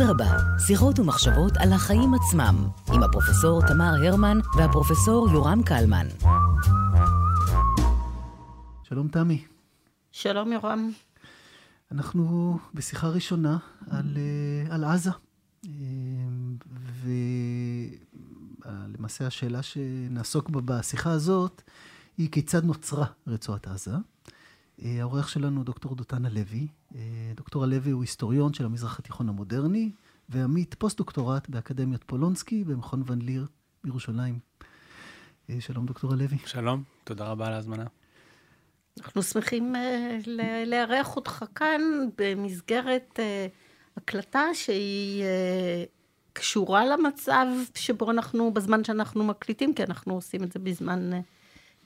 אדרבה, שיחות ומחשבות על החיים עצמם, עם הפרופסור תמר הרמן והפרופסור יורם קלמן. שלום תמי. שלום יורם. אנחנו בשיחה ראשונה על, אה, על עזה. אה, ולמעשה השאלה שנעסוק בה בשיחה הזאת היא כיצד נוצרה רצועת עזה. אה, העורך שלנו דוקטור דותן הלוי. דוקטור הלוי הוא היסטוריון של המזרח התיכון המודרני ועמית פוסט-דוקטורט באקדמיית פולונסקי במכון ון ליר בירושלים. שלום דוקטור הלוי. שלום, תודה רבה על ההזמנה. אנחנו שמחים אה, לארח אותך כאן במסגרת אה, הקלטה שהיא אה, קשורה למצב שבו אנחנו, בזמן שאנחנו מקליטים, כי אנחנו עושים את זה בזמן אה,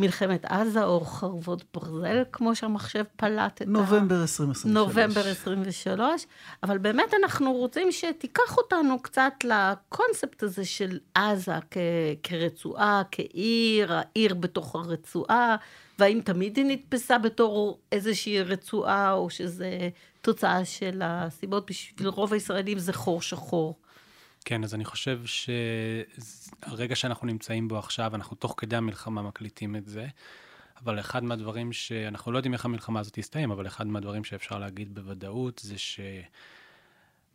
מלחמת עזה, או חרבות ברזל, כמו שהמחשב פלט את נובמבר ה... 2023. נובמבר 23. אבל באמת אנחנו רוצים שתיקח אותנו קצת לקונספט הזה של עזה כ- כרצועה, כעיר, העיר בתוך הרצועה. והאם תמיד היא נתפסה בתור איזושהי רצועה, או שזה תוצאה של הסיבות, בשביל רוב הישראלים זה חור שחור. כן, אז אני חושב שהרגע שאנחנו נמצאים בו עכשיו, אנחנו תוך כדי המלחמה מקליטים את זה, אבל אחד מהדברים שאנחנו לא יודעים איך המלחמה הזאת תסתיים, אבל אחד מהדברים שאפשר להגיד בוודאות זה ש...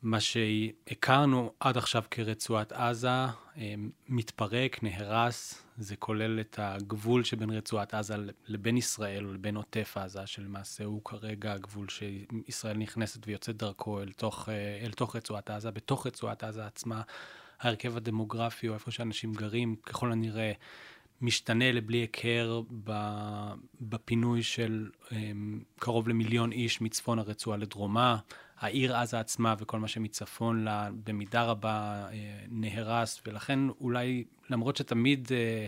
מה שהכרנו עד עכשיו כרצועת עזה אה, מתפרק, נהרס, זה כולל את הגבול שבין רצועת עזה לבין ישראל או לבין עוטף עזה, שלמעשה הוא כרגע הגבול שישראל נכנסת ויוצאת דרכו אל תוך, אה, אל תוך רצועת עזה. בתוך רצועת עזה עצמה, ההרכב הדמוגרפי או איפה שאנשים גרים, ככל הנראה משתנה לבלי היכר בפינוי של אה, קרוב למיליון איש מצפון הרצועה לדרומה. העיר עזה עצמה וכל מה שמצפון לה במידה רבה אה, נהרס, ולכן אולי, למרות שתמיד אה,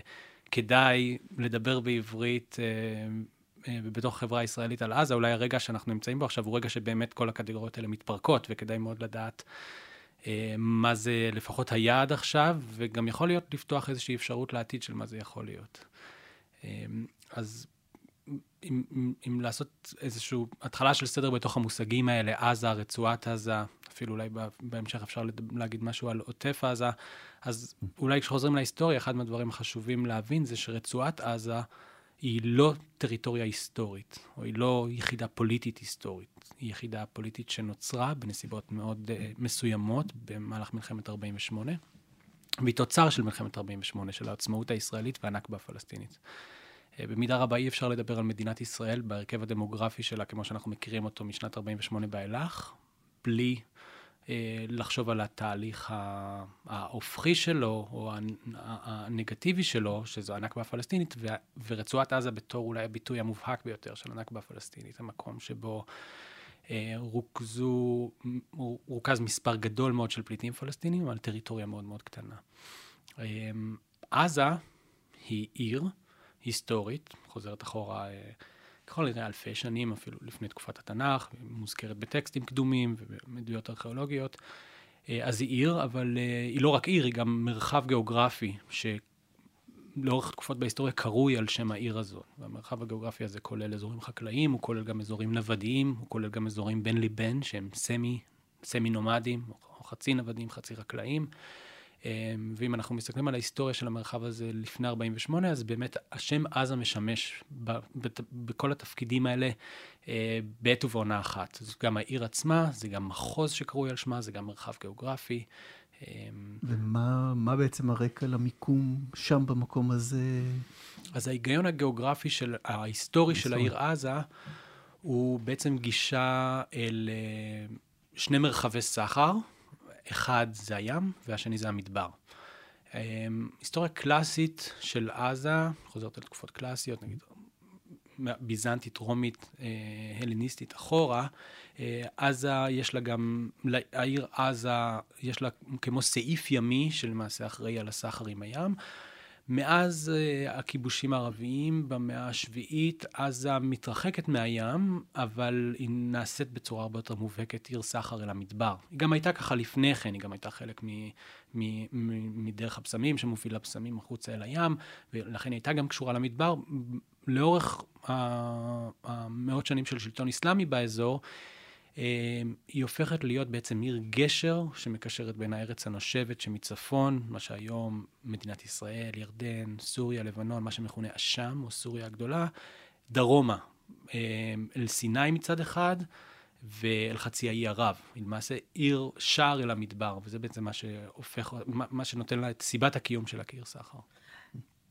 כדאי לדבר בעברית אה, בתוך החברה הישראלית על עזה, אולי הרגע שאנחנו נמצאים בו עכשיו הוא רגע שבאמת כל הקטגוריות האלה מתפרקות, וכדאי מאוד לדעת מה זה לפחות היה עד עכשיו, וגם יכול להיות לפתוח איזושהי אפשרות לעתיד של מה זה יכול להיות. אז אם, אם, אם לעשות איזושהי התחלה של סדר בתוך המושגים האלה, עזה, רצועת עזה, אפילו אולי בהמשך אפשר להגיד משהו על עוטף עזה, אז אולי כשחוזרים להיסטוריה, אחד מהדברים החשובים להבין זה שרצועת עזה היא לא טריטוריה היסטורית, או היא לא יחידה פוליטית היסטורית, היא יחידה פוליטית שנוצרה בנסיבות מאוד uh, מסוימות במהלך מלחמת 48', והיא תוצר של מלחמת 48', של העצמאות הישראלית והנכבה הפלסטינית. אה, במידה רבה אי אפשר לדבר על מדינת ישראל בהרכב הדמוגרפי שלה, כמו שאנחנו מכירים אותו משנת 48' ואילך, בלי לחשוב על התהליך ההופכי שלו, או הנגטיבי שלו, שזו הנכבה הפלסטינית, ורצועת עזה בתור אולי הביטוי המובהק ביותר של הנכבה הפלסטינית, המקום שבו אה, רוכזו, רוכז מספר גדול מאוד של פליטים פלסטינים על טריטוריה מאוד מאוד קטנה. עזה היא עיר, היסטורית, חוזרת אחורה אה, ככל הנראה אלפי שנים, אפילו לפני תקופת התנ"ך, מוזכרת בטקסטים קדומים ובעדויות ארכיאולוגיות. אה, אז היא עיר, אבל אה, היא לא רק עיר, היא גם מרחב גיאוגרפי, שלאורך תקופות בהיסטוריה קרוי על שם העיר הזאת. והמרחב הגיאוגרפי הזה כולל אזורים חקלאיים, הוא כולל גם אזורים נוודיים, הוא כולל גם אזורים בין לבין, שהם סמי, סמי נומדים, או חצי נוודים, חצי חקלאים. אמ, ואם אנחנו מסתכלים על ההיסטוריה של המרחב הזה לפני 48, אז באמת השם עזה משמש ב, ב, בכל התפקידים האלה אה, בעת ובעונה אחת. זו גם העיר עצמה, זה גם מחוז שקרוי על שמה, זה גם מרחב גיאוגרפי. אמ, ומה בעצם הרקע למיקום שם במקום הזה? אז ההיגיון הגיאוגרפי של, ההיסטורי של העיר עזה, הוא בעצם גישה אל אה, שני מרחבי סחר. אחד זה הים והשני זה המדבר. אמ, היסטוריה קלאסית של עזה, חוזרת על תקופות קלאסיות, נגיד ביזנטית, רומית, אה, הלניסטית, אחורה, אה, עזה יש לה גם, העיר עזה יש לה כמו סעיף ימי שלמעשה אחראי על הסחר עם הים. מאז uh, הכיבושים הערביים במאה השביעית, עזה מתרחקת מהים, אבל היא נעשית בצורה הרבה יותר מובהקת עיר סחר אל המדבר. היא גם הייתה ככה לפני כן, היא גם הייתה חלק מדרך הבשמים, שמובילה בשמים החוצה אל הים, ולכן היא הייתה גם קשורה למדבר. לאורך המאות שנים של שלטון אסלאמי באזור, היא הופכת להיות בעצם עיר גשר שמקשרת בין הארץ הנושבת שמצפון, מה שהיום מדינת ישראל, ירדן, סוריה, לבנון, מה שמכונה אשם או סוריה הגדולה, דרומה, אל סיני מצד אחד, ואל חצי האי ערב. היא למעשה עיר שער אל המדבר, וזה בעצם מה שהופך, מה שנותן לה את סיבת הקיום שלה כעיר סחר.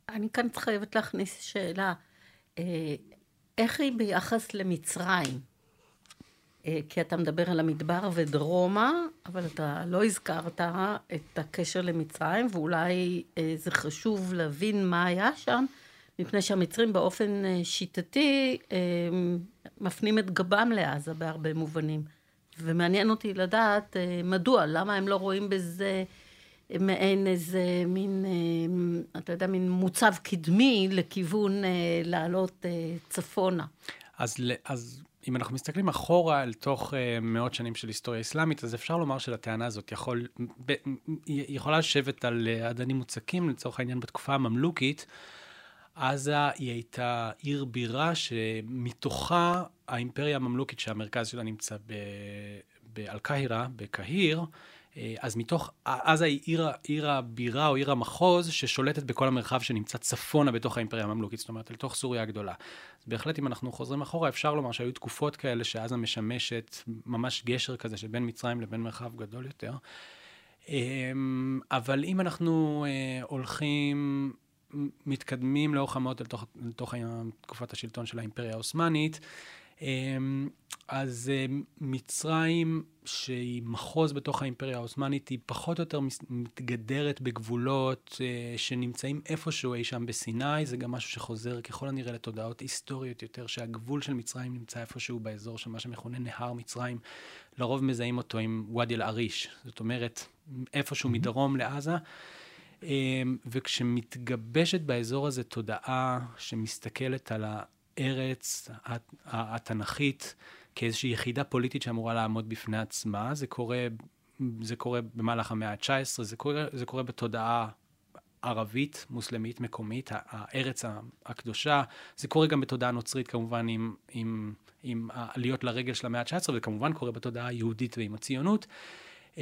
אני כאן חייבת להכניס שאלה. אה, איך היא ביחס למצרים? אה, כי אתה מדבר על המדבר ודרומה, אבל אתה לא הזכרת את הקשר למצרים, ואולי אה, זה חשוב להבין מה היה שם, מפני שהמצרים באופן שיטתי מפנים את גבם לעזה בהרבה מובנים. ומעניין אותי לדעת מדוע, למה הם לא רואים בזה מעין איזה מין, אה, אתה יודע, מין מוצב קדמי לכיוון אה, לעלות אה, צפונה. אז, אז אם אנחנו מסתכלים אחורה אל תוך מאות שנים של היסטוריה אסלאמית, אז אפשר לומר שלטענה הזאת יכול, ב, יכולה לשבת על אדנים מוצקים, לצורך העניין בתקופה הממלוכית. עזה היא הייתה עיר בירה שמתוכה האימפריה הממלוכית שהמרכז שלה נמצא באל-קהירה, בקהיר, אה, אז מתוך, עזה היא עיר, עיר הבירה או עיר המחוז ששולטת בכל המרחב שנמצא צפונה בתוך האימפריה הממלוכית, זאת אומרת, לתוך סוריה הגדולה. אז בהחלט, אם אנחנו חוזרים אחורה, אפשר לומר שהיו תקופות כאלה שעזה משמשת ממש גשר כזה שבין מצרים לבין מרחב גדול יותר. אמ, אבל אם אנחנו אה, הולכים, מתקדמים לאורך המאות לתוך, לתוך תקופת השלטון של האימפריה העות'מאנית, אז אה, מצרים, שהיא מחוז בתוך האימפריה העות'מאנית, היא פחות או יותר מתגדרת בגבולות אה, שנמצאים איפשהו אי שם בסיני. זה גם משהו שחוזר ככל הנראה לתודעות היסטוריות יותר, שהגבול של מצרים נמצא איפשהו באזור של מה שמכונה נהר מצרים. לרוב מזהים אותו עם ואדי אל-עריש, זאת אומרת, איפשהו mm-hmm. מדרום לעזה. אמ, וכשמתגבשת באזור הזה תודעה שמסתכלת על ה... הארץ התנ"כית כאיזושהי יחידה פוליטית שאמורה לעמוד בפני עצמה. זה קורה, זה קורה במהלך המאה ה-19, זה קורה, זה קורה בתודעה ערבית, מוסלמית, מקומית, הארץ הקדושה. זה קורה גם בתודעה נוצרית, כמובן, עם, עם, עם העליות לרגל של המאה ה-19, וכמובן קורה בתודעה היהודית ועם הציונות. Um,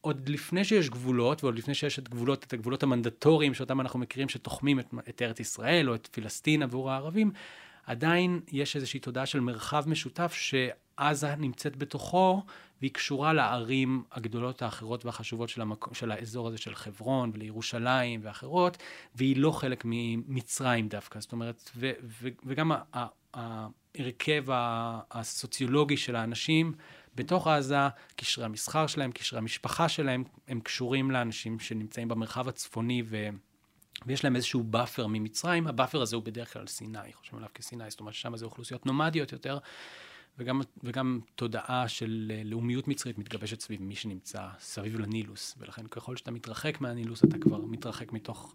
עוד לפני שיש גבולות, ועוד לפני שיש את גבולות, את הגבולות המנדטוריים שאותם אנחנו מכירים, שתוחמים את, את ארץ ישראל או את פלסטין עבור הערבים, עדיין יש איזושהי תודעה של מרחב משותף שעזה נמצאת בתוכו, והיא קשורה לערים הגדולות האחרות והחשובות של, המק... של האזור הזה של חברון ולירושלים ואחרות, והיא לא חלק ממצרים דווקא. זאת אומרת, ו... ו... וגם ההרכב הסוציולוגי של האנשים בתוך עזה, קשרי המסחר שלהם, קשרי המשפחה שלהם, הם קשורים לאנשים שנמצאים במרחב הצפוני ו... ויש להם איזשהו buffer ממצרים, ה buffer הזה הוא בדרך כלל סיני, חושבים עליו כסיני, זאת אומרת ששם זה אוכלוסיות נומדיות יותר, וגם, וגם תודעה של אה, לאומיות מצרית מתגבשת סביב מי שנמצא סביב לנילוס, ולכן ככל שאתה מתרחק מהנילוס, אתה כבר מתרחק מתוך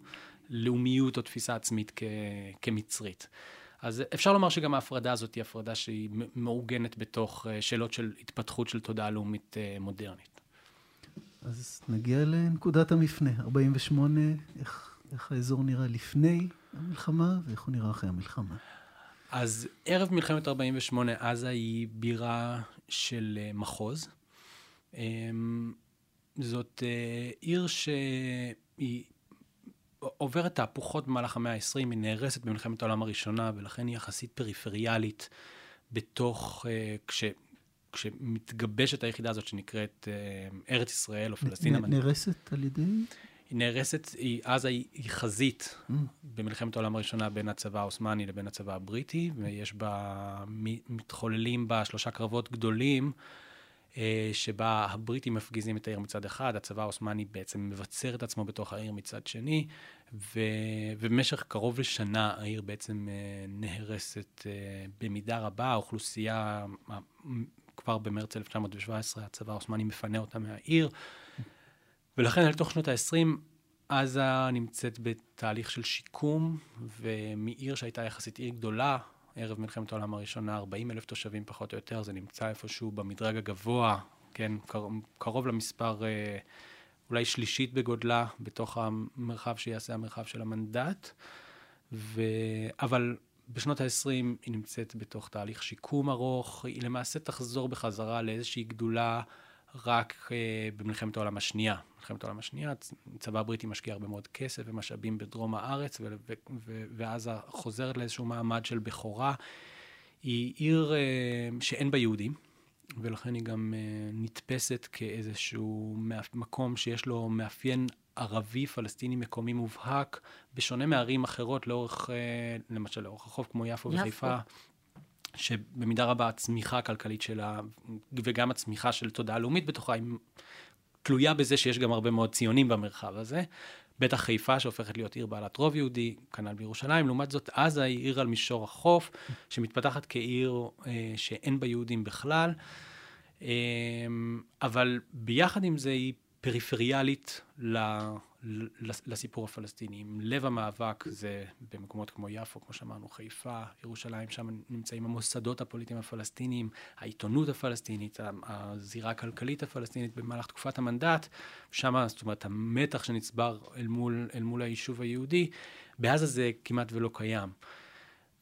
לאומיות או תפיסה עצמית כ, כמצרית. אז אפשר לומר שגם ההפרדה הזאת היא הפרדה שהיא מעוגנת בתוך אה, שאלות של התפתחות של תודעה לאומית אה, מודרנית. אז נגיע לנקודת המפנה, 48, איך איך האזור נראה לפני המלחמה ואיך הוא נראה אחרי המלחמה. אז ערב מלחמת 48' עזה היא בירה של אה, מחוז. אמ, זאת אה, עיר שהיא עוברת תהפוכות במהלך המאה ה-20, היא נהרסת במלחמת העולם הראשונה, ולכן היא יחסית פריפריאלית בתוך, אה, כש, כשמתגבשת היחידה הזאת שנקראת ארץ ישראל או פלסטין. נהרסת על ידי? היא נהרסת, היא, עזה היא, היא חזית mm. במלחמת העולם הראשונה בין הצבא העות'מאני לבין הצבא הבריטי, ויש בה, מתחוללים בה שלושה קרבות גדולים, אה, שבה הבריטים מפגיזים את העיר מצד אחד, הצבא העות'מאני בעצם מבצר את עצמו בתוך העיר מצד שני, ו, ובמשך קרוב לשנה העיר בעצם אה, נהרסת אה, במידה רבה, האוכלוסייה, כבר במרץ 1917 הצבא העות'מאני מפנה אותה מהעיר. ולכן אל תוך שנות ה-20, עזה נמצאת בתהליך של שיקום, ומעיר שהייתה יחסית עיר גדולה, ערב מלחמת העולם הראשונה, 40 אלף תושבים פחות או יותר, זה נמצא איפשהו במדרג הגבוה, כן, קרוב למספר אה, אולי שלישית בגודלה, בתוך המרחב שיעשה המרחב של המנדט. ו... אבל בשנות ה-20 היא נמצאת בתוך תהליך שיקום ארוך, היא למעשה תחזור בחזרה לאיזושהי גדולה רק אה, במלחמת העולם השנייה. במלחמת העולם השנייה, הצבא הבריטי משקיע הרבה מאוד כסף ומשאבים בדרום הארץ, ו- ו- ו- ועזה חוזרת לאיזשהו מעמד של בכורה. היא עיר אה, שאין בה יהודים, ולכן היא גם אה, נתפסת כאיזשהו מקום שיש לו מאפיין ערבי פלסטיני מקומי מובהק, בשונה מערים אחרות לאורך, אה, למשל לאורך החוף כמו יפו, יפו. וחיפה. שבמידה רבה הצמיחה הכלכלית שלה, וגם הצמיחה של תודעה לאומית בתוכה, היא תלויה בזה שיש גם הרבה מאוד ציונים במרחב הזה. בטח חיפה שהופכת להיות עיר בעלת רוב יהודי, כנ"ל בירושלים. לעומת זאת, עזה היא עיר על מישור החוף, שמתפתחת כעיר אה, שאין בה יהודים בכלל. אה, אבל ביחד עם זה היא פריפריאלית לסיפור הפלסטיני. לב המאבק זה במקומות כמו יפו, כמו שאמרנו, חיפה, ירושלים, שם נמצאים המוסדות הפוליטיים הפלסטיניים, העיתונות הפלסטינית, הזירה הכלכלית הפלסטינית במהלך תקופת המנדט, שם, זאת אומרת, המתח שנצבר אל מול, אל מול היישוב היהודי, בעזה זה כמעט ולא קיים.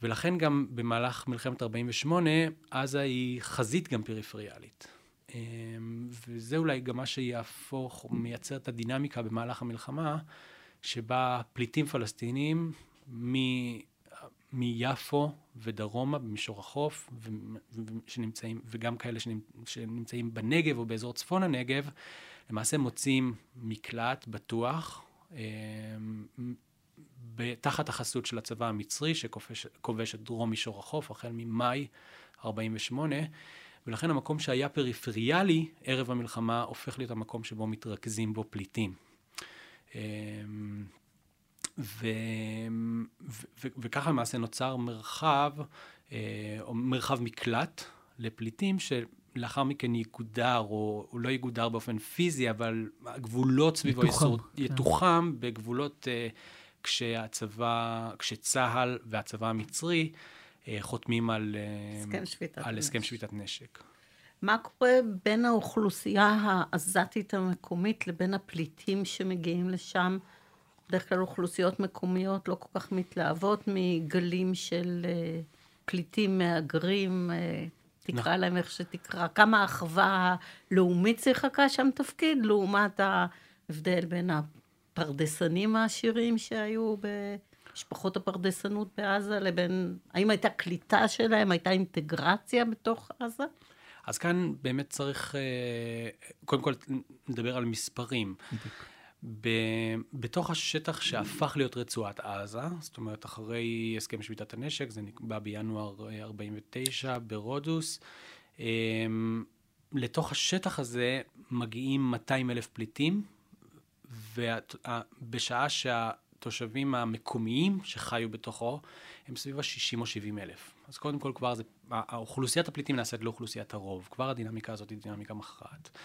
ולכן גם במהלך מלחמת 48', עזה היא חזית גם פריפריאלית. אמ, וזה אולי גם מה שיהפוך, מייצר את הדינמיקה במהלך המלחמה, שבה פליטים פלסטינים מ... מיפו ודרומה במישור החוף, שנמצאים, וגם כאלה שנמצאים בנגב או באזור צפון הנגב, למעשה מוצאים מקלט בטוח אמ, תחת החסות של הצבא המצרי שכובש את דרום מישור החוף החל ממאי 48' ולכן המקום שהיה פריפריאלי ערב המלחמה הופך להיות המקום שבו מתרכזים בו פליטים. אמ, ו, ו, ו, וככה למעשה נוצר מרחב, אה, או מרחב מקלט לפליטים, שלאחר מכן יגודר, או, או לא יגודר באופן פיזי, אבל הגבולות סביבו יתוחם, כן. יתוחם בגבולות uh, כשהצבא, כשצה"ל והצבא המצרי אה, חותמים על אה, הסכם שביתת, על הסכם שביתת נשק. מה קורה בין האוכלוסייה העזתית המקומית לבין הפליטים שמגיעים לשם? בדרך כלל אוכלוסיות מקומיות לא כל כך מתלהבות מגלים של אה, פליטים מהגרים, תקרא נכון. להם איך שתקרא. כמה האחווה הלאומית שיחקה שם תפקיד, לעומת ההבדל בין הפרדסנים העשירים שהיו ב... משפחות הפרדסנות בעזה לבין, האם הייתה קליטה שלהם, הייתה אינטגרציה בתוך עזה? אז כאן באמת צריך, אה, קודם כל נדבר על מספרים. ב, בתוך השטח שהפך להיות רצועת עזה, זאת אומרת, אחרי הסכם שביתת הנשק, זה נקבע בינואר 49' אה, ברודוס, אה, לתוך השטח הזה מגיעים 200 אלף פליטים, ובשעה שה... התושבים המקומיים שחיו בתוכו הם סביב ה-60 או 70 אלף. אז קודם כל כבר זה, האוכלוסיית הפליטים נעשית לאוכלוסיית הרוב, כבר הדינמיקה הזאת היא דינמיקה מכרעת.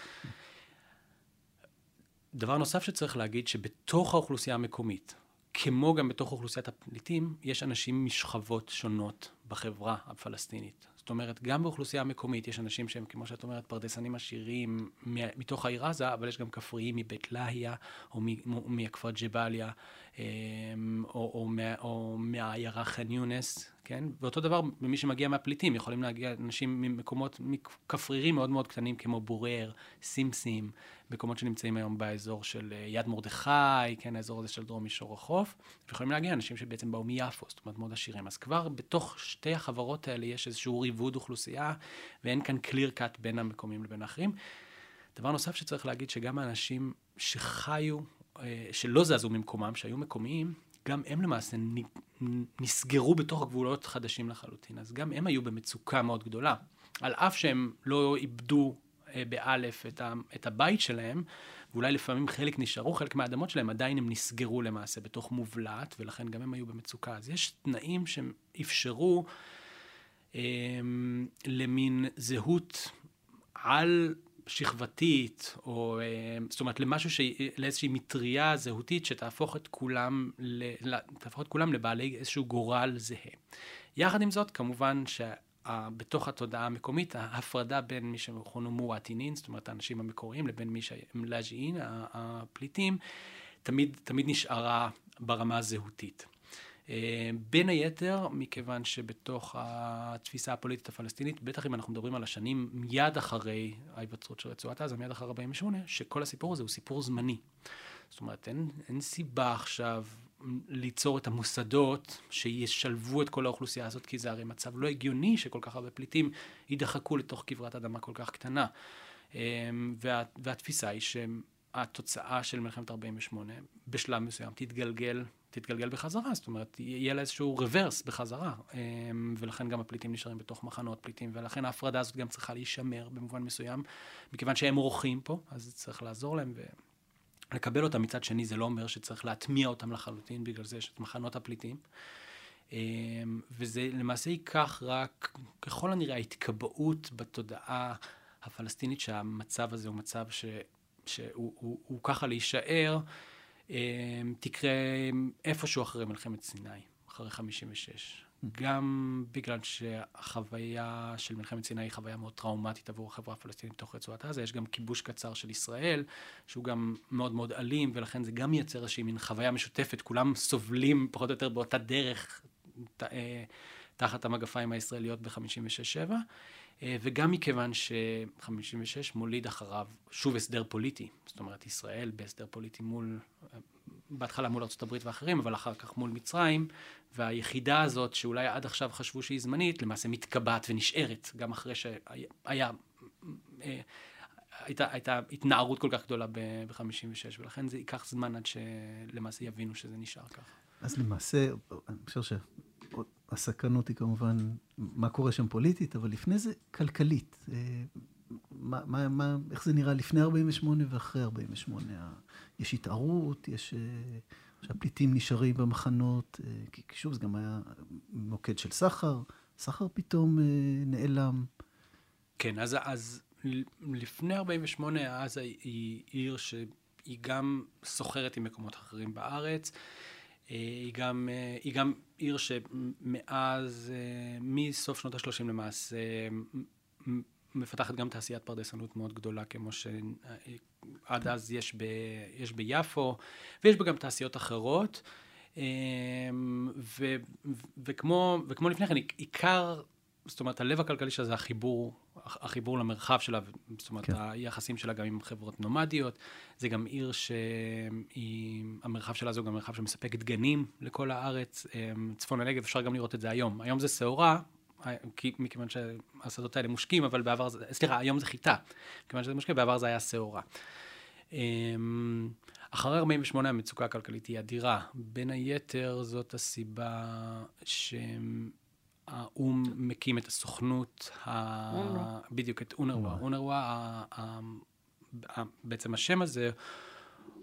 דבר נוסף שצריך להגיד, שבתוך האוכלוסייה המקומית, כמו גם בתוך אוכלוסיית הפליטים, יש אנשים משכבות שונות בחברה הפלסטינית. זאת אומרת, גם באוכלוסייה המקומית יש אנשים שהם, כמו שאת אומרת, פרדסנים עשירים מתוך העיר עזה, אבל יש גם כפריים מבית להיה, או מהכפר ג'באליה, אמ, או, או, או מהעיירה ח'אן יונס, כן? ואותו דבר במי שמגיע מהפליטים, יכולים להגיע אנשים ממקומות, מכפרירים מאוד מאוד קטנים כמו בורר, סימסים, מקומות שנמצאים היום באזור של אה, יד מרדכי, כן, האזור הזה של דרום מישור החוף, ויכולים להגיע אנשים שבעצם באו מיפו, זאת אומרת מאוד עשירים. אז כבר בתוך שתי החברות האלה יש איזשהו ריבוד אוכלוסייה, ואין כאן clear cut בין המקומיים לבין האחרים. דבר נוסף שצריך להגיד, שגם האנשים שחיו, שלא זזו ממקומם, שהיו מקומיים, גם הם למעשה נסגרו בתוך גבולות חדשים לחלוטין. אז גם הם היו במצוקה מאוד גדולה. על אף שהם לא איבדו אה, באלף את, את הבית שלהם, ואולי לפעמים חלק נשארו, חלק מהאדמות שלהם, עדיין הם נסגרו למעשה בתוך מובלעת, ולכן גם הם היו במצוקה. אז יש תנאים שהם אפשרו אה, למין זהות על שכבתית, או אה, זאת אומרת למשהו, ש... לאיזושהי מטריה זהותית שתהפוך את כולם, ל... תהפוך את כולם לבעלי איזשהו גורל זהה. יחד עם זאת, כמובן שבתוך התודעה המקומית, ההפרדה בין מי שמכונו מואטינין, זאת אומרת האנשים המקוריים, לבין מי שהם לאז'ין, הפליטים, תמיד, תמיד נשארה ברמה הזהותית. בין היתר, מכיוון שבתוך התפיסה הפוליטית הפלסטינית, בטח אם אנחנו מדברים על השנים מיד אחרי ההיווצרות של רצועת עזה, מיד אחרי 48, שכל הסיפור הזה הוא סיפור זמני. זאת אומרת, אין, אין סיבה עכשיו ליצור את המוסדות שישלבו את כל האוכלוסייה הזאת, כי זה הרי מצב לא הגיוני שכל כך הרבה פליטים יידחקו לתוך כברת אדמה כל כך קטנה. אמ, וה, והתפיסה היא שהתוצאה של מלחמת 48 בשלב מסוים תתגלגל, תתגלגל בחזרה, זאת אומרת, יהיה לה איזשהו רוורס בחזרה, אמ, ולכן גם הפליטים נשארים בתוך מחנות פליטים, ולכן ההפרדה הזאת גם צריכה להישמר במובן מסוים, מכיוון שהם אורחים פה, אז צריך לעזור להם. ו... לקבל אותם מצד שני זה לא אומר שצריך להטמיע אותם לחלוטין, בגלל זה יש את מחנות הפליטים. אמ, וזה למעשה ייקח רק, ככל הנראה, ההתקבעות בתודעה הפלסטינית שהמצב הזה הוא מצב ש, שהוא הוא, הוא ככה להישאר, תקרה איפשהו אחרי מלחמת סיני, אחרי 56. גם בגלל שהחוויה של מלחמת סיני היא חוויה מאוד טראומטית עבור החברה הפלסטינית בתוך רצועת עזה, יש גם כיבוש קצר של ישראל, שהוא גם מאוד מאוד אלים, ולכן זה גם מייצר איזושהי מין חוויה משותפת, כולם סובלים פחות או יותר באותה דרך אה, תחת המגפיים הישראליות ב-56-7, אה, וגם מכיוון ש-56 מוליד אחריו שוב הסדר פוליטי, זאת אומרת ישראל בהסדר פוליטי מול בהתחלה מול ארה"ב ואחרים, אבל אחר כך מול מצרים, והיחידה הזאת, שאולי עד עכשיו חשבו שהיא זמנית, למעשה מתקבעת ונשארת, גם אחרי שהיה... אה, הייתה, הייתה התנערות כל כך גדולה ב-56, ולכן זה ייקח זמן עד שלמעשה יבינו שזה נשאר ככה. אז למעשה, אני חושב שהסכנות היא כמובן מה קורה שם פוליטית, אבל לפני זה כלכלית. אה, מה, מה, מה, איך זה נראה לפני 48 ואחרי 48? יש התערות, יש... אה, שהפליטים נשארים במחנות, אה, כי שוב, זה גם היה מוקד של סחר, סחר פתאום נעלם. כן, אז, אז לפני 48, עזה היא עיר שהיא גם סוחרת עם מקומות אחרים בארץ. היא גם, היא גם עיר שמאז, מסוף שנות ה-30 למעשה, מפתחת גם תעשיית פרדסנות מאוד גדולה, כמו שעד אז יש, ב, יש ביפו, ויש בה גם תעשיות אחרות. אמ, ו, וכמו, וכמו לפני כן, עיקר, זאת אומרת, הלב הכלכלי שלה זה החיבור, החיבור למרחב שלה, זאת אומרת, כן. היחסים שלה גם עם חברות נומדיות. זה גם עיר שהמרחב שלה זה גם מרחב שמספק דגנים לכל הארץ. אמ, צפון הנגב, אפשר גם לראות את זה היום. היום זה שעורה, מכיוון שהשדות האלה מושקים, אבל בעבר זה, סליחה, היום זה חיטה, מכיוון שזה מושקים, בעבר זה היה שעורה. אמ, אחרי 48 המצוקה הכלכלית היא אדירה. בין היתר זאת הסיבה שהאו"ם מקים את הסוכנות, ה... בדיוק, את אונרווה. אונרווה, בעצם השם הזה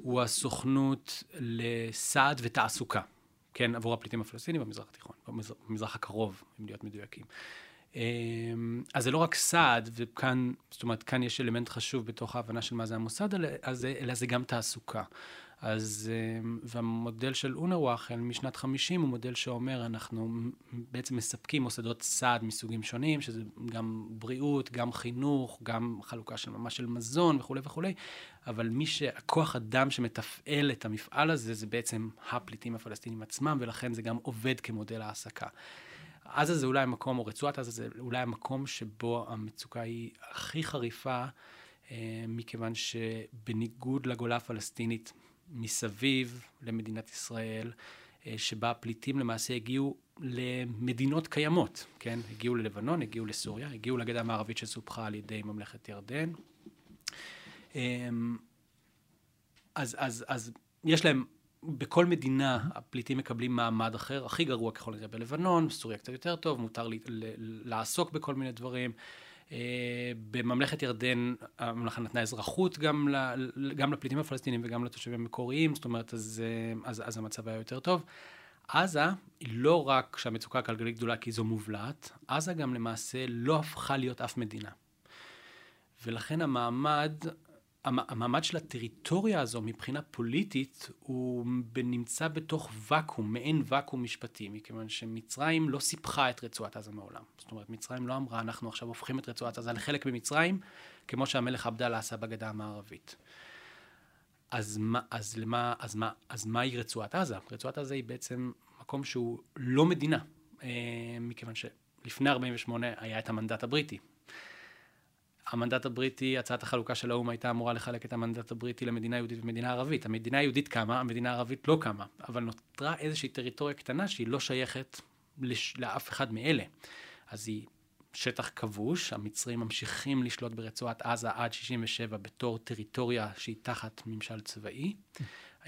הוא הסוכנות לסעד ותעסוקה. כן, עבור הפליטים הפלסטינים במזרח התיכון, במזרח הקרוב, אם להיות מדויקים. אמ, אז זה לא רק סעד, וכאן, זאת אומרת, כאן יש אלמנט חשוב בתוך ההבנה של מה זה המוסד, אלא זה גם תעסוקה. אז, אמ, והמודל של אונרווה החל משנת 50 הוא מודל שאומר, אנחנו בעצם מספקים מוסדות סעד מסוגים שונים, שזה גם בריאות, גם חינוך, גם חלוקה של ממש של מזון וכולי וכולי, אבל מי שהכוח אדם שמתפעל את המפעל הזה, זה בעצם הפליטים הפלסטינים עצמם, ולכן זה גם עובד כמודל העסקה. עזה זה אולי המקום, או רצועת עזה זה אולי המקום שבו המצוקה היא הכי חריפה, אה, מכיוון שבניגוד לגולה הפלסטינית, מסביב למדינת ישראל, אה, שבה הפליטים למעשה הגיעו למדינות קיימות, כן? הגיעו ללבנון, הגיעו לסוריה, הגיעו לגדה המערבית שסופחה על ידי ממלכת ירדן. אמ, אז, אז, אז יש להם, בכל מדינה הפליטים מקבלים מעמד אחר, הכי גרוע ככל הנראה בלבנון, סוריה קצת יותר טוב, מותר לי, לעסוק בכל מיני דברים. אה, בממלכת ירדן הממלכה נתנה אזרחות גם, גם לפליטים הפלסטינים וגם לתושבים המקוריים, זאת אומרת, אז, אה, אז, אז המצב היה יותר טוב. עזה לא רק שהמצוקה הכלכלית גדולה כי זו מובלעת, עזה גם למעשה לא הפכה להיות אף מדינה. ולכן המעמד המעמד של הטריטוריה הזו מבחינה פוליטית הוא נמצא בתוך ואקום, מעין ואקום משפטי, מכיוון שמצרים לא סיפחה את רצועת עזה מעולם. זאת אומרת, מצרים לא אמרה, אנחנו עכשיו הופכים את רצועת עזה לחלק ממצרים, כמו שהמלך עבדאללה עשה בגדה המערבית. אז מה, אז למה, אז מה, אז מהי רצועת עזה? רצועת עזה היא בעצם מקום שהוא לא מדינה, מכיוון שלפני 48' היה את המנדט הבריטי. המנדט הבריטי, הצעת החלוקה של האו"ם הייתה אמורה לחלק את המנדט הבריטי למדינה יהודית ומדינה ערבית. המדינה היהודית קמה, המדינה הערבית לא קמה, אבל נותרה איזושהי טריטוריה קטנה שהיא לא שייכת לש... לאף אחד מאלה. אז היא שטח כבוש, המצרים ממשיכים לשלוט ברצועת עזה עד 67' בתור טריטוריה שהיא תחת ממשל צבאי.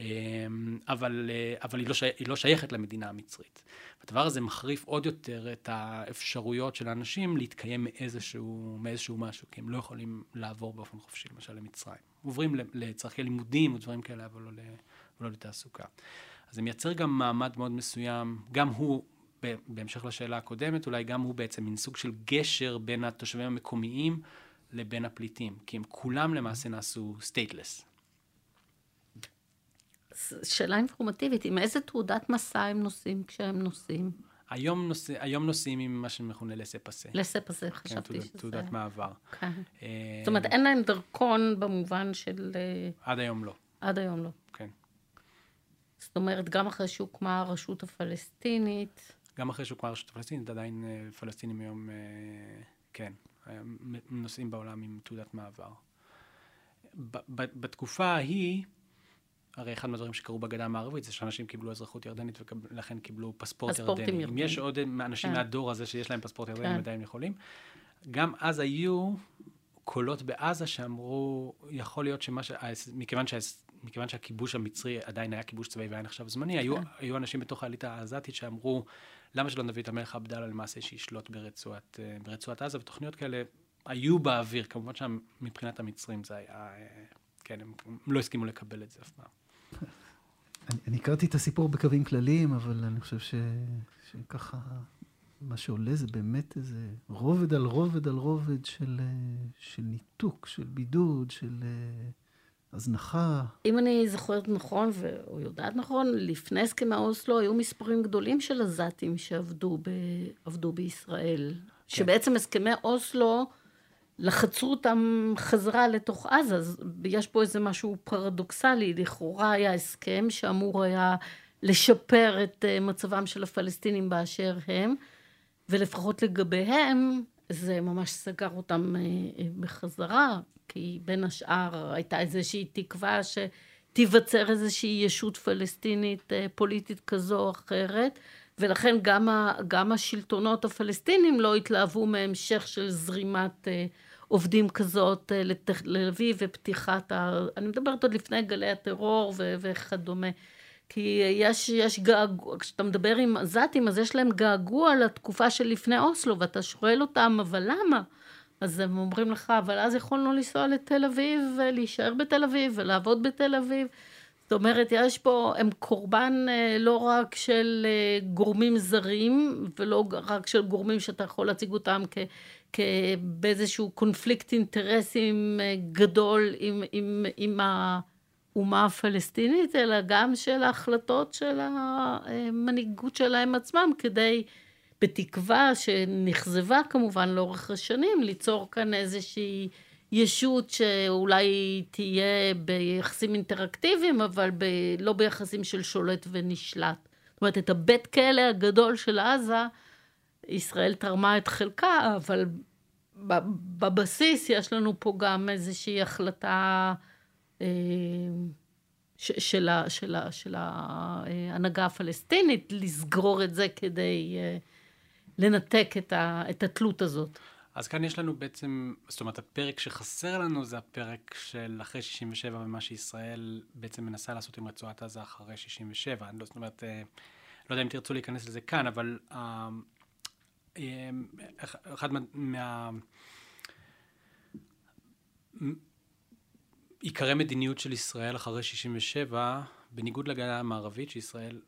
אמ, אבל, אה, אבל היא, לא שי, היא לא שייכת למדינה המצרית. הדבר הזה מחריף עוד יותר את האפשרויות של האנשים להתקיים מאיזשהו, מאיזשהו משהו, כי הם לא יכולים לעבור באופן חופשי, למשל למצרים. עוברים לצרכי לימודים ודברים כאלה, אבל לא, לא לתעסוקה. אז זה מייצר גם מעמד מאוד מסוים, גם הוא, בהמשך לשאלה הקודמת, אולי גם הוא בעצם מין סוג של גשר בין התושבים המקומיים לבין הפליטים, כי הם כולם למעשה נעשו stateless, שאלה אינפורמטיבית, עם איזה תעודת מסע הם נוסעים כשהם נוסעים? היום, נוס... היום נוסעים עם מה שמכונה לסה פסה. לסה פסה, חשבתי כן, תעודת, שזה... תעודת מעבר. כן. זאת אומרת, אין להם דרכון במובן של... אה, עד היום לא. עד היום לא. כן. זאת אומרת, גם אחרי שהוקמה הרשות הפלסטינית... גם אחרי שהוקמה הרשות הפלסטינית, עדיין אה, פלסטינים היום, כן, נוסעים בעולם עם תעודת מעבר. בתקופה ההיא, הרי אחד מהדברים שקרו בגדה המערבית זה שאנשים קיבלו אזרחות ירדנית ולכן קיבלו פספורט ירדני. אם יש עוד אנשים כן. מהדור הזה שיש להם פספורט ירדני, כן. עדיין יכולים. גם אז היו קולות בעזה שאמרו, יכול להיות שמה ש... מכיוון, שה... מכיוון שהכיבוש המצרי עדיין היה כיבוש צבאי והיה נחשב זמני, היו, כן. היו אנשים בתוך האליטה העזתית שאמרו, למה שלא נביא את המלך עבדאללה למעשה שישלוט ברצועת, אה, ברצועת עזה, ותוכניות כאלה היו באוויר. כמובן שמבחינת המצרים זה היה... אה, כן, הם לא הסכימו לקבל את זה אף פעם. אני, אני הכרתי את הסיפור בקווים כלליים, אבל אני חושב ש, שככה, מה שעולה זה באמת איזה רובד על רובד על רובד של, של ניתוק, של בידוד, של הזנחה. אם אני זוכרת נכון, או יודעת נכון, לפני הסכמי אוסלו היו מספרים גדולים של עזתים שעבדו ב, בישראל. כן. שבעצם הסכמי אוסלו... לחצו אותם חזרה לתוך עזה, אז יש פה איזה משהו פרדוקסלי, לכאורה היה הסכם שאמור היה לשפר את אה, מצבם של הפלסטינים באשר הם, ולפחות לגביהם זה ממש סגר אותם אה, אה, בחזרה, כי בין השאר הייתה איזושהי תקווה שתיווצר איזושהי ישות פלסטינית פוליטית כזו או אחרת, ולכן גם, ה, גם השלטונות הפלסטינים לא התלהבו מהמשך של זרימת עובדים כזאת אה, לתל אביב ופתיחת ה... אני מדברת עוד לפני גלי הטרור ו- וכדומה. כי יש, יש געגוע, כשאתה מדבר עם עזתים, אז יש להם געגוע לתקופה של לפני אוסלו, ואתה שואל אותם, אבל למה? אז הם אומרים לך, אבל אז יכולנו לנסוע לתל אביב, ולהישאר בתל אביב, ולעבוד בתל אביב. זאת אומרת, יש פה, הם קורבן אה, לא רק של אה, גורמים זרים, ולא רק של גורמים שאתה יכול להציג אותם כ... באיזשהו קונפליקט אינטרסים אה, גדול עם, עם, עם האומה הפלסטינית, אלא גם של ההחלטות של המנהיגות שלהם עצמם, כדי, בתקווה שנכזבה כמובן לאורך השנים, ליצור כאן איזושהי ישות שאולי תהיה ביחסים אינטראקטיביים, אבל ב, לא ביחסים של שולט ונשלט. זאת אומרת, את הבית כלא הגדול של עזה, ישראל תרמה את חלקה, אבל בבסיס יש לנו פה גם איזושהי החלטה אה, של, של, של ההנהגה הפלסטינית לסגור את זה כדי אה, לנתק את, ה, את התלות הזאת. אז כאן יש לנו בעצם, זאת אומרת, הפרק שחסר לנו זה הפרק של אחרי 67' ומה שישראל בעצם מנסה לעשות עם רצועת עזה אחרי 67'. לא, זאת אומרת, אה, לא יודע אם תרצו להיכנס לזה כאן, אבל אחד מה... עיקרי מדיניות של ישראל אחרי 67, בניגוד לגדה המערבית, שישראל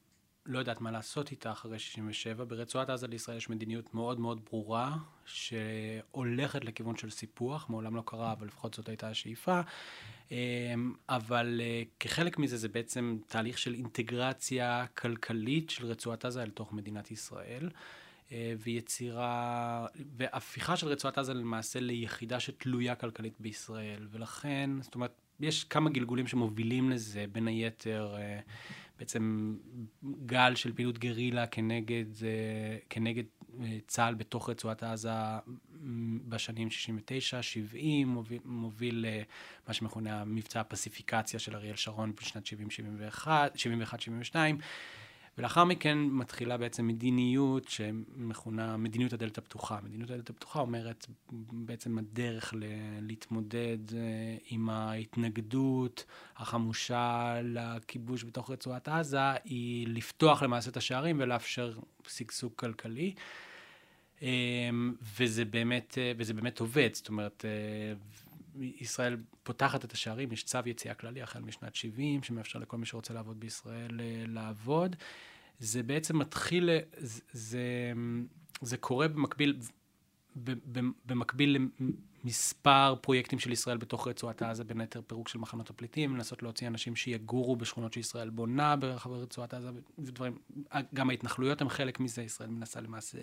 לא יודעת מה לעשות איתה אחרי 67, ברצועת עזה לישראל יש מדיניות מאוד מאוד ברורה, שהולכת לכיוון של סיפוח, מעולם לא קרה, אבל לפחות זאת הייתה השאיפה. אמ, אבל אה, כחלק מזה זה בעצם תהליך של אינטגרציה כלכלית של רצועת עזה אל תוך מדינת ישראל. אה, ויצירה, והפיכה של רצועת עזה למעשה ליחידה שתלויה כלכלית בישראל, ולכן, זאת אומרת, יש כמה גלגולים שמובילים לזה, בין היתר, אה, בעצם גל של פעילות גרילה כנגד, כנגד צה"ל בתוך רצועת עזה בשנים 69-70, מוביל, מוביל מה שמכונה המבצע הפסיפיקציה של אריאל שרון בשנת 71-72. ולאחר מכן מתחילה בעצם מדיניות שמכונה מדיניות הדלת הפתוחה. מדיניות הדלת הפתוחה אומרת בעצם הדרך ל- להתמודד uh, עם ההתנגדות החמושה לכיבוש בתוך רצועת עזה, היא לפתוח למעשה את השערים ולאפשר שגשוג כלכלי. Um, וזה באמת, uh, וזה באמת עובד, זאת אומרת, ישראל פותחת את השערים, יש צו יציאה כללי החל משנת 70, שמאפשר לכל מי שרוצה לעבוד בישראל לעבוד. זה בעצם מתחיל, זה, זה, זה קורה במקביל, במקביל למספר פרויקטים של ישראל בתוך רצועת עזה, בין היתר פירוק של מחנות הפליטים, לנסות להוציא אנשים שיגורו בשכונות שישראל בונה ברחבי רצועת עזה, ודברים, גם ההתנחלויות הן חלק מזה, ישראל מנסה למעשה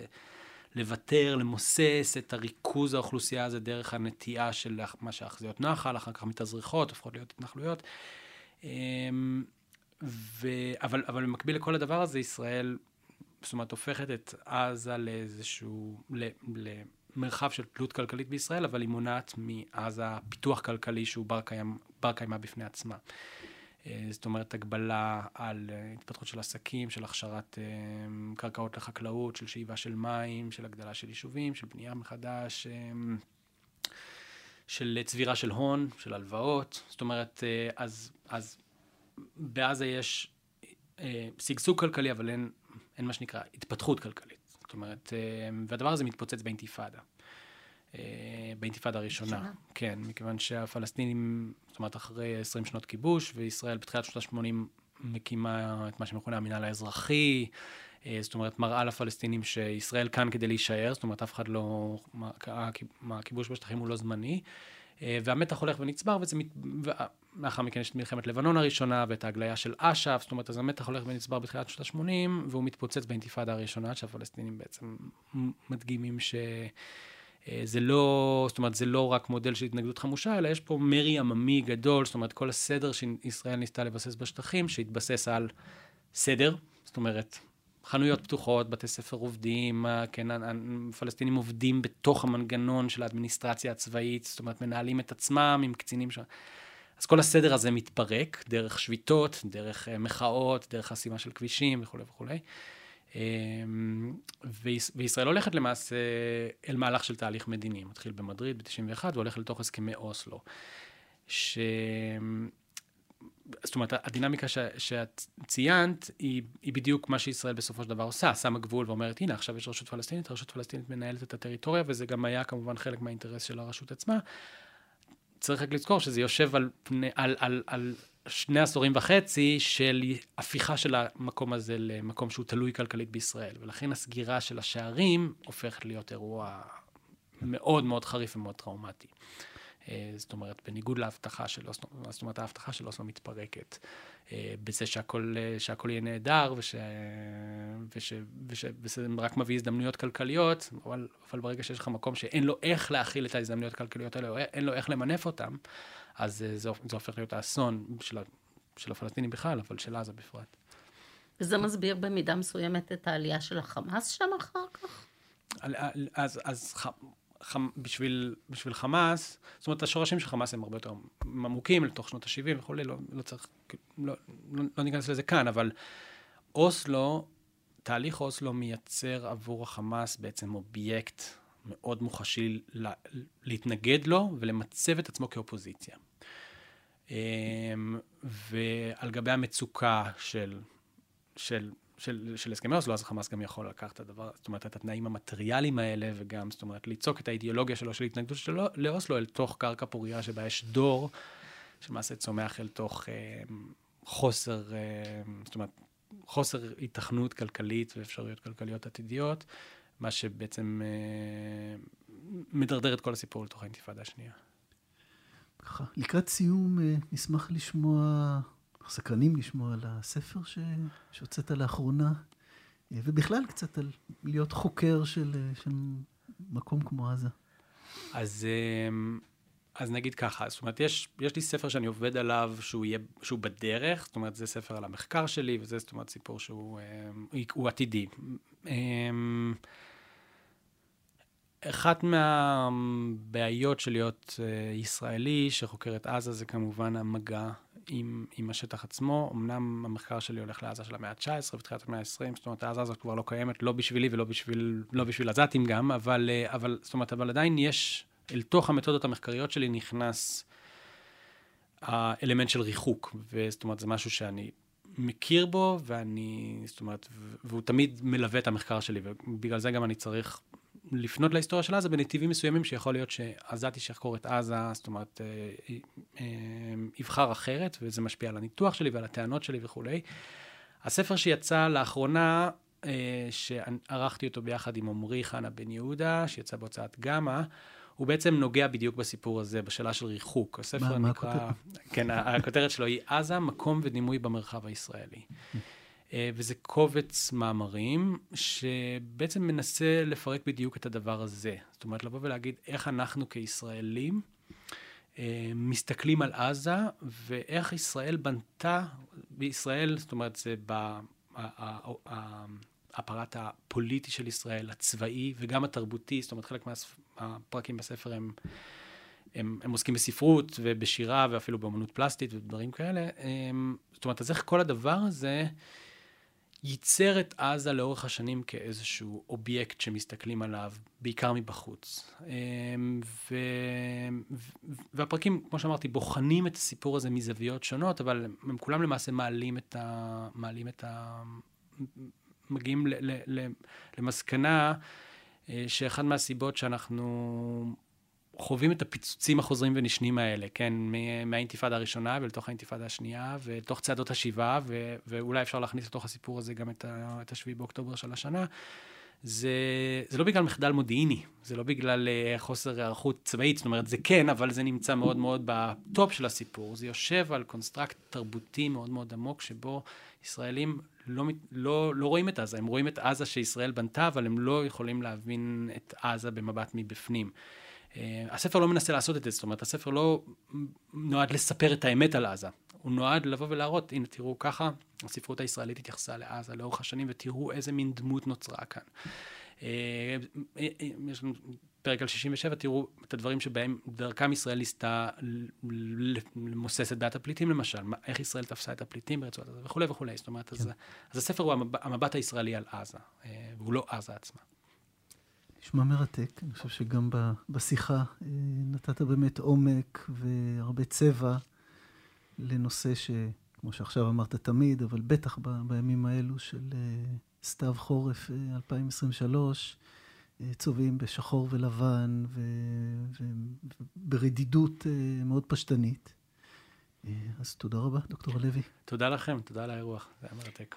לוותר, למוסס את הריכוז האוכלוסייה הזה דרך הנטייה של מה שהאחזיות נחל, אחר כך מתאזרחות, הופכות להיות התנחלויות. אמ, ו... אבל, אבל במקביל לכל הדבר הזה, ישראל, זאת אומרת, הופכת את עזה לאיזשהו. למרחב של תלות כלכלית בישראל, אבל היא מונעת מעזה פיתוח כלכלי שהוא בר קיימא בפני עצמה. אה, זאת אומרת, הגבלה על אה, התפתחות של עסקים, של הכשרת אה, קרקעות לחקלאות, של שאיבה של מים, של הגדלה של יישובים, של בנייה מחדש, של צבירה של הון, של הלוואות. זאת אומרת, אז, אז בעזה יש שגשוג כלכלי, אבל אין, אין מה שנקרא התפתחות כלכלית. זאת אומרת, והדבר הזה מתפוצץ באינתיפאדה. אה, באינתיפאדה הראשונה. שנה. כן, מכיוון שהפלסטינים, זאת אומרת, אחרי 20 שנות כיבוש, וישראל בתחילת שנות ה-80 מקימה את מה שמכונה המינהל האזרחי, זאת אומרת, מראה לפלסטינים שישראל כאן כדי להישאר, זאת אומרת, אף אחד לא, הכיבוש בשטחים הוא לא זמני. והמתח הולך ונצבר, וזה מת... לאחר מכן יש את מלחמת לבנון הראשונה ואת ההגליה של אש"ף, זאת אומרת, אז המתח הולך ונצבר בתחילת שנות ה-80, והוא מתפוצץ באינתיפאדה הראשונה, שהפלסטינים בעצם מדגימים ש... אה, זה לא, זאת אומרת, זה לא רק מודל של התנגדות חמושה, אלא יש פה מרי עממי גדול, זאת אומרת, כל הסדר שישראל ניסתה לבסס בשטחים, שהתבסס על סדר, זאת אומרת, חנויות פתוחות, בתי ספר עובדים, כן, הפלסטינים עובדים בתוך המנגנון של האדמיניסטרציה הצבאית, זאת אומרת, מנהלים את עצמם עם קצינים שם. אז כל הסדר הזה מתפרק דרך שביתות, דרך uh, מחאות, דרך חסימה של כבישים וכולי וכולי. Um, וישראל הולכת למעשה אל מהלך של תהליך מדיני, מתחיל במדריד ב-91 והולך לתוך הסכמי אוסלו. ש... זאת אומרת, הדינמיקה ש, שאת ציינת, היא, היא בדיוק מה שישראל בסופו של דבר עושה, שמה גבול ואומרת, הנה, עכשיו יש רשות פלסטינית, הרשות פלסטינית מנהלת את הטריטוריה, וזה גם היה כמובן חלק מהאינטרס של הרשות עצמה. צריך רק לזכור שזה יושב על, פני, על, על, על שני עשורים וחצי של הפיכה של המקום הזה למקום שהוא תלוי כלכלית בישראל, ולכן הסגירה של השערים הופכת להיות אירוע מאוד מאוד חריף ומאוד טראומטי. אה, זאת אומרת, בניגוד להבטחה של אוסלו, זאת אומרת, ההבטחה של אוסלו מתפרקת. אה, בזה שהכל, אה, שהכל יהיה נהדר, וש, וש, וש, וזה רק מביא הזדמנויות כלכליות, אבל, אבל ברגע שיש לך מקום שאין לו איך להכיל את ההזדמנויות הכלכליות האלה, או אין לו איך למנף אותם, אז זה, זה הופך להיות האסון של, של הפלסטינים בכלל, אבל של עזה בפרט. וזה מסביר במידה מסוימת את העלייה של החמאס שם אחר כך? אז, אז בשביל, בשביל חמאס, זאת אומרת, השורשים של חמאס הם הרבה יותר עמוקים לתוך שנות ה-70 וכולי, לא, לא צריך, לא, לא, לא ניכנס לזה כאן, אבל אוסלו, תהליך אוסלו מייצר עבור החמאס בעצם אובייקט מאוד מוחשי לה, להתנגד לו ולמצב את עצמו כאופוזיציה. אמ, ועל גבי המצוקה של, של של, של הסכמי אוסלו, אז חמאס גם יכול לקחת את הדבר, זאת אומרת, את התנאים המטריאליים האלה, וגם, זאת אומרת, ליצוק את האידיאולוגיה שלו, של התנגדות שלו לאוסלו, אל תוך קרקע פוריה שבה יש דור, שלמעשה צומח אל תוך אה, חוסר, אה, זאת אומרת, חוסר התכנות כלכלית ואפשרויות כלכליות עתידיות, מה שבעצם אה, מדרדר את כל הסיפור לתוך האינתיפאדה השנייה. ככה, לקראת סיום, אה, נשמח לשמוע סקרנים לשמוע על הספר. שהוצאת לאחרונה, ובכלל קצת על להיות חוקר של, של מקום כמו עזה. אז, אז נגיד ככה, זאת אומרת, יש, יש לי ספר שאני עובד עליו שהוא, יהיה, שהוא בדרך, זאת אומרת, זה ספר על המחקר שלי, וזה זאת אומרת סיפור שהוא אה, הוא עתידי. אה, אחת מהבעיות של להיות אה, ישראלי שחוקר את עזה זה כמובן המגע עם, עם השטח עצמו. אמנם המחקר שלי הולך לעזה של המאה ה-19 ותחילת המאה ה-20, זאת אומרת, העזה הזאת כבר לא קיימת, לא בשבילי ולא בשביל, לא בשביל עזתים גם, אבל, אבל, זאת אומרת, אבל עדיין יש אל תוך המתודות המחקריות שלי נכנס האלמנט של ריחוק, וזאת אומרת, זה משהו שאני מכיר בו, ואני, זאת אומרת, והוא תמיד מלווה את המחקר שלי, ובגלל זה גם אני צריך לפנות להיסטוריה של עזה בנתיבים מסוימים, שיכול להיות שעזתי שיחקור את עזה, זאת אומרת, אה, אה, יבחר אחרת, וזה משפיע על הניתוח שלי ועל הטענות שלי וכולי. הספר שיצא לאחרונה, אה, שערכתי אותו ביחד עם עמרי חנה בן יהודה, שיצא בהוצאת גמא, הוא בעצם נוגע בדיוק בסיפור הזה, בשאלה של ריחוק. הספר מה, נקרא... מה כן, הכותרת שלו היא עזה, מקום ודימוי במרחב הישראלי. אה, וזה קובץ מאמרים שבעצם מנסה לפרק בדיוק את הדבר הזה. זאת אומרת, לבוא ולהגיד איך אנחנו כישראלים אה, מסתכלים על עזה, ואיך ישראל בנתה, בישראל, זאת אומרת, זה ב... האפרט הפוליטי של ישראל, הצבאי וגם התרבותי, זאת אומרת, חלק מהפרקים בספר הם, הם, הם עוסקים בספרות ובשירה ואפילו באמנות פלסטית ודברים כאלה. הם, זאת אומרת, אז איך כל הדבר הזה ייצר את עזה לאורך השנים כאיזשהו אובייקט שמסתכלים עליו, בעיקר מבחוץ. ו... והפרקים, כמו שאמרתי, בוחנים את הסיפור הזה מזוויות שונות, אבל הם כולם למעשה מעלים את ה... מעלים את ה... מגיעים ל, ל, ל, למסקנה אה, שאחת מהסיבות שאנחנו חווים את הפיצוצים החוזרים ונשנים האלה, כן, מהאינתיפאדה הראשונה ולתוך האינתיפאדה השנייה, ולתוך צעדות השיבה, ו, ואולי אפשר להכניס לתוך הסיפור הזה גם את השביעי באוקטובר של השנה, זה, זה לא בגלל מחדל מודיעיני, זה לא בגלל אה, חוסר היערכות צבאית, זאת אומרת, זה כן, אבל זה נמצא מאוד מאוד ב top של הסיפור. זה יושב על construct תרבותי מאוד מאוד עמוק, שבו ישראלים לא, לא, לא רואים את עזה, הם רואים את עזה שישראל בנתה, אבל הם לא יכולים להבין את עזה במבט מבפנים. Uh, הספר לא מנסה לעשות את זה, זאת אומרת, הספר לא נועד לספר את האמת על עזה, הוא נועד לבוא ולהראות, הנה תראו ככה, הספרות הישראלית התייחסה לעזה לאורך השנים, ותראו איזה מין דמות נוצרה כאן. אה, אה, יש לנו פרק על 67, תראו את הדברים שבהם דרכם ישראל ניסתה למוסס את בעיית הפליטים למשל, איך ישראל תפסה את הפליטים ברצועת עזה וכולי וכולי. זאת אומרת, כן. אז, אז הספר הוא המבט, הישראלי על עזה, אה, והוא לא עזה עצמה. נשמע מרתק, אני חושב שגם בשיחה נתת באמת עומק והרבה צבע לנושא שכמו שעכשיו אמרת תמיד, אבל בטח ב, בימים האלו של uh, סתיו חורף uh, 2023, uh, צובעים בשחור ולבן וברדידות uh, מאוד פשטנית. Uh, אז תודה רבה, דוקטור הלוי. תודה לכם, תודה על האירוח, זה היה מרתק.